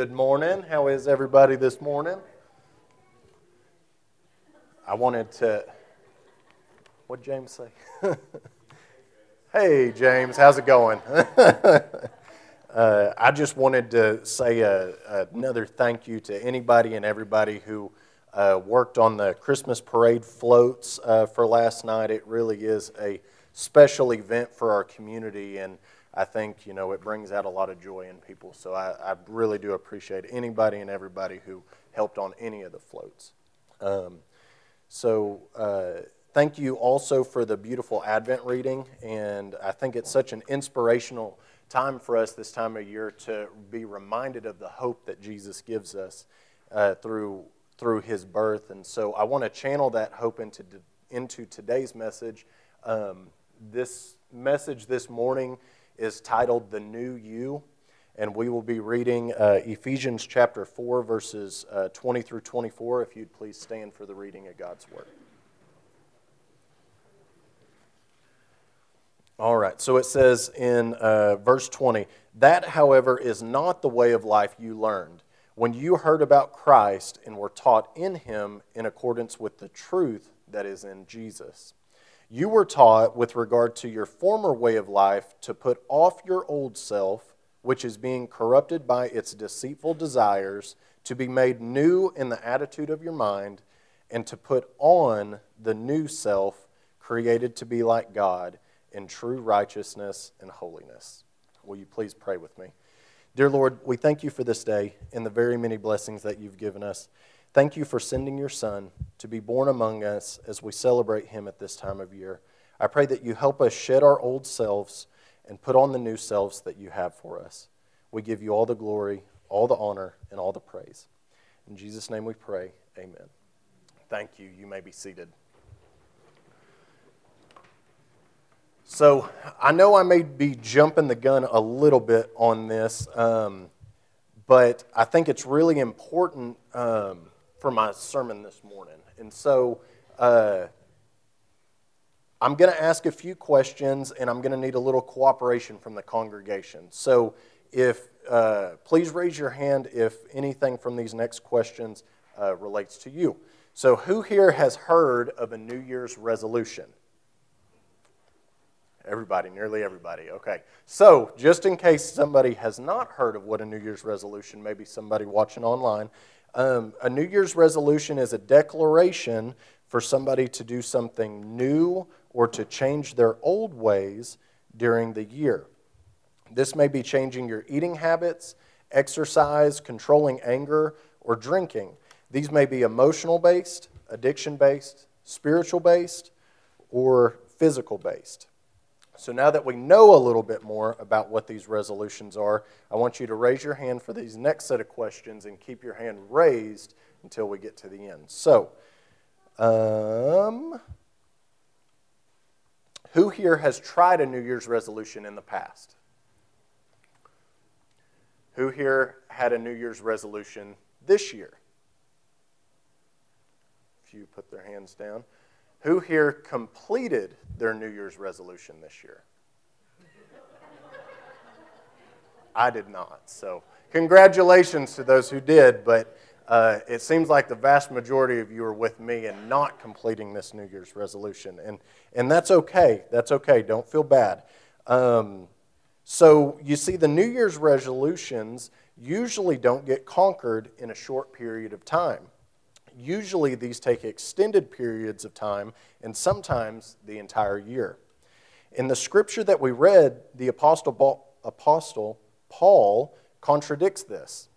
Good morning. How is everybody this morning? I wanted to. What James say? hey, James, how's it going? uh, I just wanted to say a, another thank you to anybody and everybody who uh, worked on the Christmas parade floats uh, for last night. It really is a special event for our community, and I think you know it brings out a lot of joy in people. So I, I really do appreciate anybody and everybody who helped on any of the floats. Um, so uh, thank you also for the beautiful Advent reading, and I think it's such an inspirational time for us this time of year to be reminded of the hope that Jesus gives us uh, through through His birth. And so I want to channel that hope into into today's message. Um, this message this morning is titled The New You, and we will be reading uh, Ephesians chapter 4, verses uh, 20 through 24. If you'd please stand for the reading of God's Word. All right, so it says in uh, verse 20, That, however, is not the way of life you learned when you heard about Christ and were taught in him in accordance with the truth that is in Jesus. You were taught, with regard to your former way of life, to put off your old self, which is being corrupted by its deceitful desires, to be made new in the attitude of your mind, and to put on the new self, created to be like God in true righteousness and holiness. Will you please pray with me? Dear Lord, we thank you for this day and the very many blessings that you've given us. Thank you for sending your Son to be born among us as we celebrate him at this time of year. I pray that you help us shed our old selves and put on the new selves that you have for us. We give you all the glory, all the honor, and all the praise. In Jesus' name we pray. Amen. Thank you. You may be seated. So, I know I may be jumping the gun a little bit on this, um, but I think it's really important um, for my sermon this morning. And so uh, I'm going to ask a few questions, and I'm going to need a little cooperation from the congregation. So if uh, please raise your hand if anything from these next questions uh, relates to you. So, who here has heard of a New Year's resolution? Everybody, nearly everybody. Okay. So, just in case somebody has not heard of what a New Year's resolution, maybe somebody watching online, um, a New Year's resolution is a declaration for somebody to do something new or to change their old ways during the year. This may be changing your eating habits, exercise, controlling anger, or drinking. These may be emotional based, addiction based, spiritual based, or physical based. So now that we know a little bit more about what these resolutions are, I want you to raise your hand for these next set of questions and keep your hand raised until we get to the end. So, um, who here has tried a New Year's resolution in the past? Who here had a New Year's resolution this year? If you put their hands down. Who here completed their New Year's resolution this year? I did not. So, congratulations to those who did, but uh, it seems like the vast majority of you are with me in not completing this New Year's resolution. And, and that's okay. That's okay. Don't feel bad. Um, so, you see, the New Year's resolutions usually don't get conquered in a short period of time. Usually, these take extended periods of time and sometimes the entire year. In the scripture that we read, the Apostle, Paul contradicts this.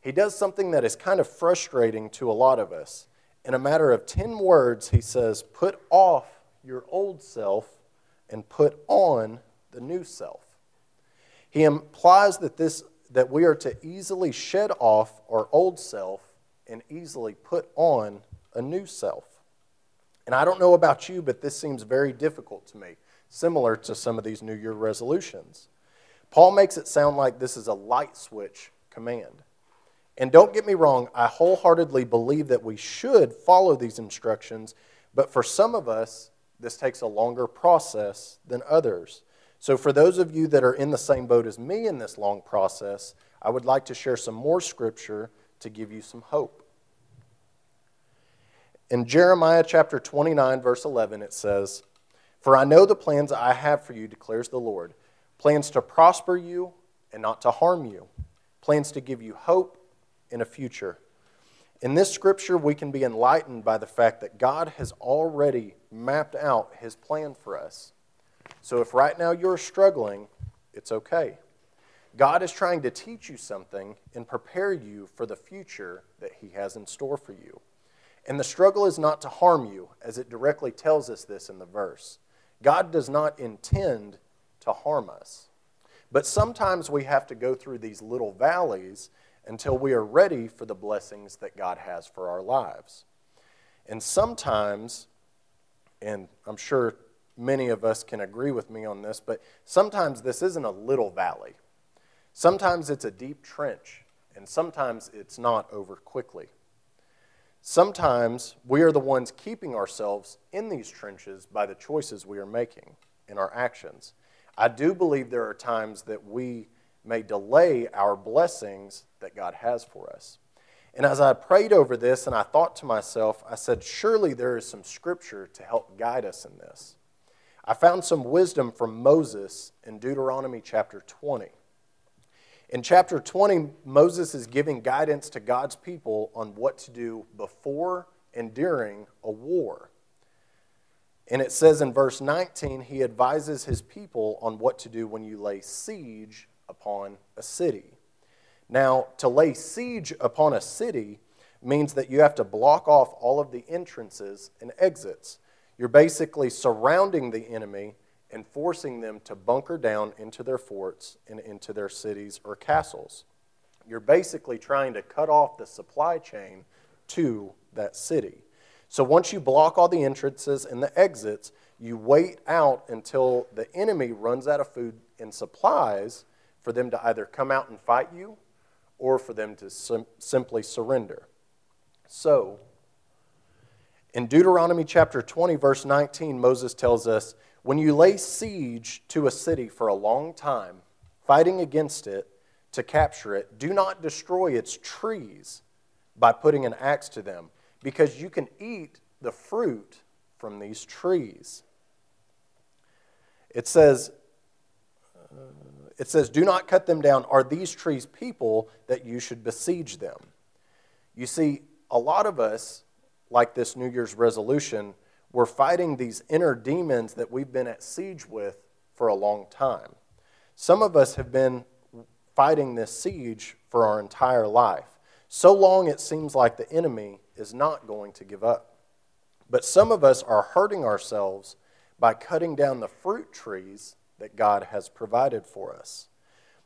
He does something that is kind of frustrating to a lot of us. In a matter of 10 words, he says, Put off your old self and put on the new self. He implies that, this, that we are to easily shed off our old self and easily put on a new self. And I don't know about you, but this seems very difficult to me, similar to some of these New Year resolutions. Paul makes it sound like this is a light switch command. And don't get me wrong, I wholeheartedly believe that we should follow these instructions, but for some of us, this takes a longer process than others. So, for those of you that are in the same boat as me in this long process, I would like to share some more scripture to give you some hope. In Jeremiah chapter 29, verse 11, it says, For I know the plans I have for you, declares the Lord plans to prosper you and not to harm you, plans to give you hope in a future. In this scripture, we can be enlightened by the fact that God has already mapped out his plan for us. So if right now you're struggling, it's okay. God is trying to teach you something and prepare you for the future that he has in store for you. And the struggle is not to harm you, as it directly tells us this in the verse. God does not intend to harm us. But sometimes we have to go through these little valleys until we are ready for the blessings that God has for our lives. And sometimes, and I'm sure many of us can agree with me on this, but sometimes this isn't a little valley. Sometimes it's a deep trench, and sometimes it's not over quickly. Sometimes we are the ones keeping ourselves in these trenches by the choices we are making in our actions. I do believe there are times that we may delay our blessings that God has for us. And as I prayed over this and I thought to myself, I said, surely there is some scripture to help guide us in this. I found some wisdom from Moses in Deuteronomy chapter 20. In chapter 20, Moses is giving guidance to God's people on what to do before and during a war. And it says in verse 19, he advises his people on what to do when you lay siege upon a city. Now, to lay siege upon a city means that you have to block off all of the entrances and exits. You're basically surrounding the enemy and forcing them to bunker down into their forts and into their cities or castles. You're basically trying to cut off the supply chain to that city. So once you block all the entrances and the exits, you wait out until the enemy runs out of food and supplies for them to either come out and fight you or for them to sim- simply surrender. So, in Deuteronomy chapter 20, verse 19, Moses tells us when you lay siege to a city for a long time, fighting against it to capture it, do not destroy its trees by putting an axe to them, because you can eat the fruit from these trees. It says, it says, Do not cut them down. Are these trees people that you should besiege them? You see, a lot of us, like this New Year's resolution, we're fighting these inner demons that we've been at siege with for a long time. Some of us have been fighting this siege for our entire life. So long it seems like the enemy is not going to give up. But some of us are hurting ourselves by cutting down the fruit trees that God has provided for us.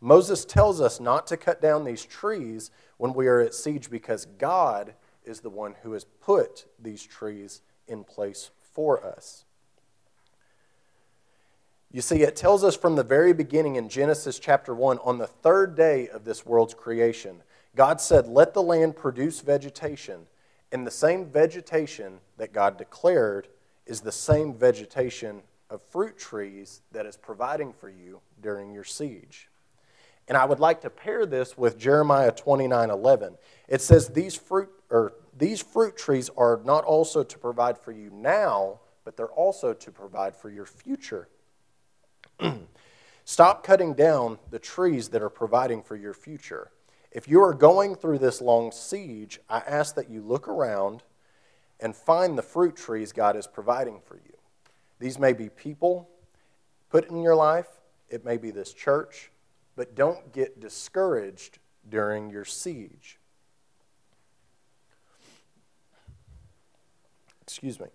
Moses tells us not to cut down these trees when we are at siege because God is the one who has put these trees in place for us. You see, it tells us from the very beginning in Genesis chapter 1 on the third day of this world's creation, God said, Let the land produce vegetation. And the same vegetation that God declared is the same vegetation of fruit trees that is providing for you during your siege. And I would like to pair this with Jeremiah 29 11. It says, These fruit, or these fruit trees are not also to provide for you now, but they're also to provide for your future. Stop cutting down the trees that are providing for your future. If you are going through this long siege, I ask that you look around and find the fruit trees God is providing for you. These may be people put in your life, it may be this church, but don't get discouraged during your siege. Excuse me.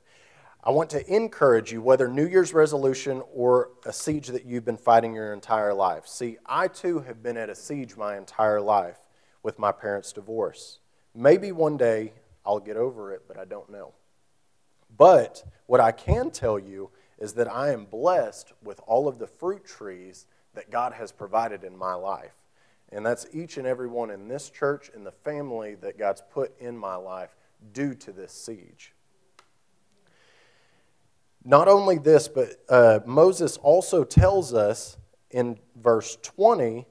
I want to encourage you, whether New Year's resolution or a siege that you've been fighting your entire life. See, I too have been at a siege my entire life with my parents' divorce. Maybe one day I'll get over it, but I don't know. But what I can tell you is that I am blessed with all of the fruit trees that God has provided in my life. And that's each and every one in this church and the family that God's put in my life due to this siege. Not only this, but uh, Moses also tells us in verse 20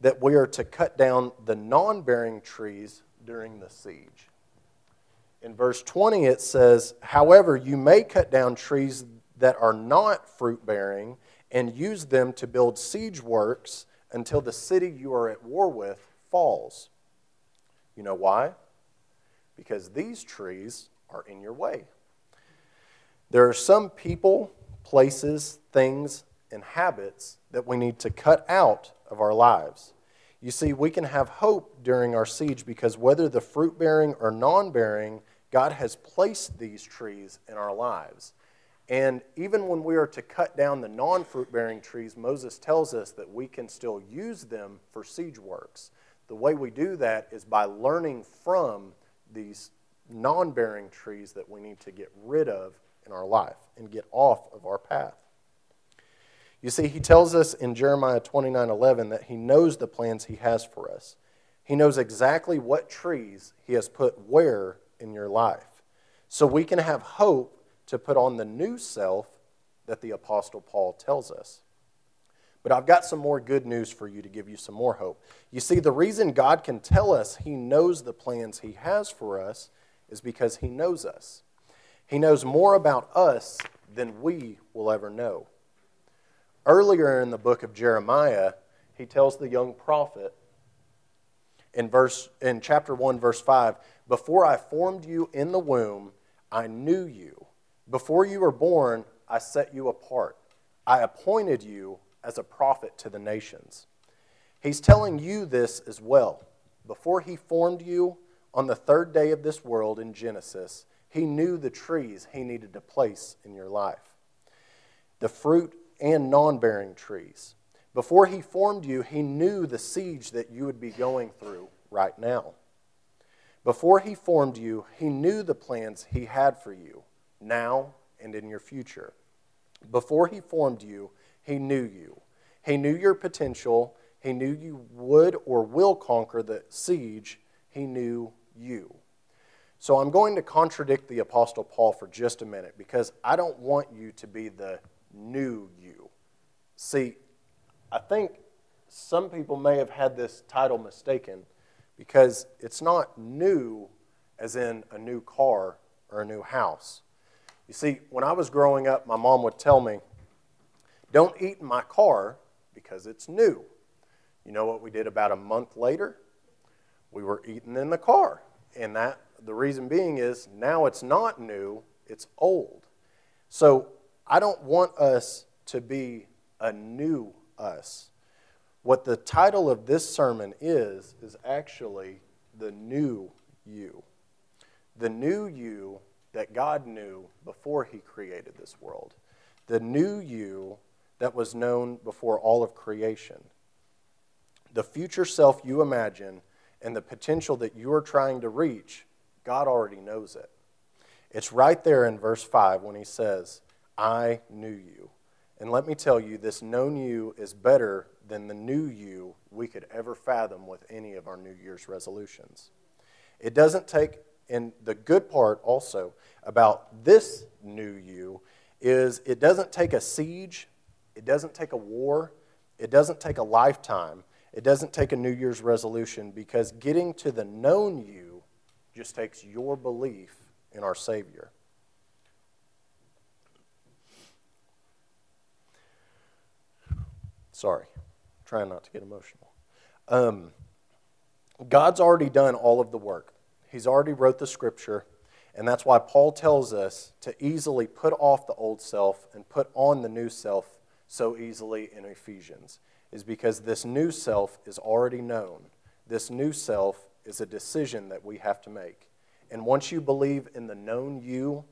that we are to cut down the non bearing trees during the siege. In verse 20, it says, However, you may cut down trees that are not fruit bearing and use them to build siege works until the city you are at war with falls. You know why? Because these trees are in your way. There are some people, places, things, and habits that we need to cut out of our lives. You see, we can have hope during our siege because whether the fruit bearing or non bearing, God has placed these trees in our lives. And even when we are to cut down the non fruit bearing trees, Moses tells us that we can still use them for siege works. The way we do that is by learning from these non bearing trees that we need to get rid of in our life and get off of our path. You see, he tells us in Jeremiah 29 11 that he knows the plans he has for us. He knows exactly what trees he has put where in your life. So we can have hope to put on the new self that the Apostle Paul tells us. But I've got some more good news for you to give you some more hope. You see, the reason God can tell us He knows the plans He has for us is because He knows us. He knows more about us than we will ever know. Earlier in the book of Jeremiah, he tells the young prophet in, verse, in chapter 1, verse 5 Before I formed you in the womb, I knew you. Before you were born, I set you apart. I appointed you as a prophet to the nations. He's telling you this as well. Before he formed you on the third day of this world in Genesis, he knew the trees he needed to place in your life the fruit and non bearing trees. Before he formed you, he knew the siege that you would be going through right now. Before he formed you, he knew the plans he had for you now and in your future. Before he formed you, he knew you. He knew your potential. He knew you would or will conquer the siege. He knew you. So I'm going to contradict the Apostle Paul for just a minute because I don't want you to be the new you. See, I think some people may have had this title mistaken because it's not new as in a new car or a new house. You see, when I was growing up, my mom would tell me, Don't eat in my car because it's new. You know what we did about a month later? We were eating in the car. And that the reason being is now it's not new, it's old. So I don't want us to be a new us. What the title of this sermon is, is actually the new you. The new you that God knew before He created this world, the new you that was known before all of creation. The future self you imagine and the potential that you are trying to reach, God already knows it. It's right there in verse 5 when He says, I knew you. And let me tell you, this known you is better than the new you we could ever fathom with any of our New Year's resolutions. It doesn't take and the good part also about this new you is it doesn't take a siege, it doesn't take a war, it doesn't take a lifetime, it doesn't take a New Year's resolution because getting to the known you just takes your belief in our Savior. Sorry, trying not to get emotional. Um, God's already done all of the work. He's already wrote the scripture, and that's why Paul tells us to easily put off the old self and put on the new self so easily in Ephesians, is because this new self is already known. This new self is a decision that we have to make. And once you believe in the known you,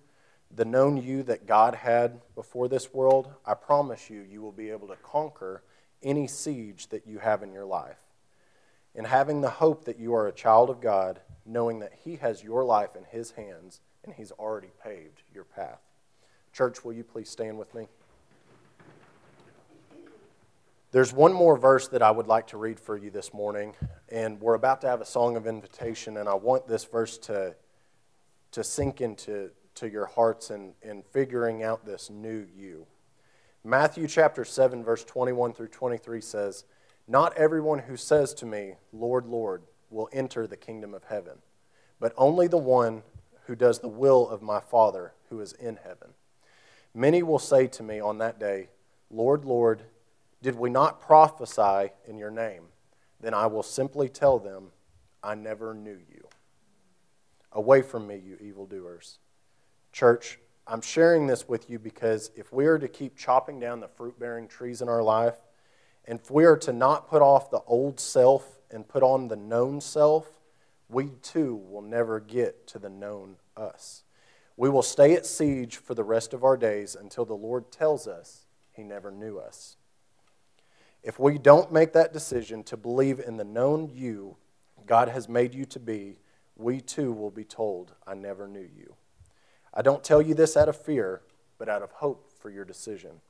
the known you that God had before this world, I promise you, you will be able to conquer any siege that you have in your life. In having the hope that you are a child of God, knowing that He has your life in His hands and He's already paved your path. Church, will you please stand with me? There's one more verse that I would like to read for you this morning, and we're about to have a song of invitation, and I want this verse to, to sink into to your hearts and, in figuring out this new you. Matthew chapter 7, verse 21 through 23 says, Not everyone who says to me, Lord, Lord, will enter the kingdom of heaven, but only the one who does the will of my Father who is in heaven. Many will say to me on that day, Lord, Lord, did we not prophesy in your name? Then I will simply tell them, I never knew you. Away from me, you evildoers. Church, I'm sharing this with you because if we are to keep chopping down the fruit bearing trees in our life, and if we are to not put off the old self and put on the known self, we too will never get to the known us. We will stay at siege for the rest of our days until the Lord tells us he never knew us. If we don't make that decision to believe in the known you God has made you to be, we too will be told, I never knew you. I don't tell you this out of fear, but out of hope for your decision.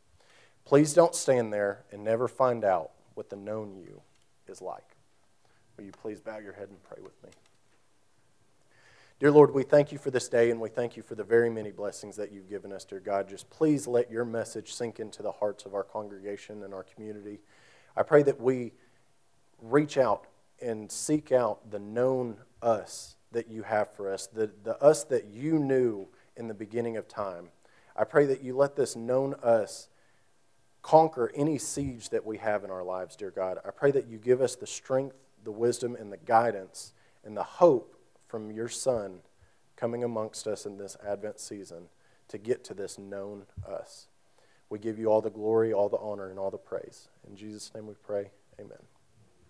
Please don't stand there and never find out what the known you is like. Will you please bow your head and pray with me? Dear Lord, we thank you for this day and we thank you for the very many blessings that you've given us, dear God. Just please let your message sink into the hearts of our congregation and our community. I pray that we reach out and seek out the known us that you have for us, the, the us that you knew in the beginning of time. I pray that you let this known us conquer any siege that we have in our lives, dear God. I pray that you give us the strength, the wisdom, and the guidance and the hope from your Son coming amongst us in this Advent season to get to this known us. We give you all the glory, all the honor, and all the praise. In Jesus' name we pray. Amen.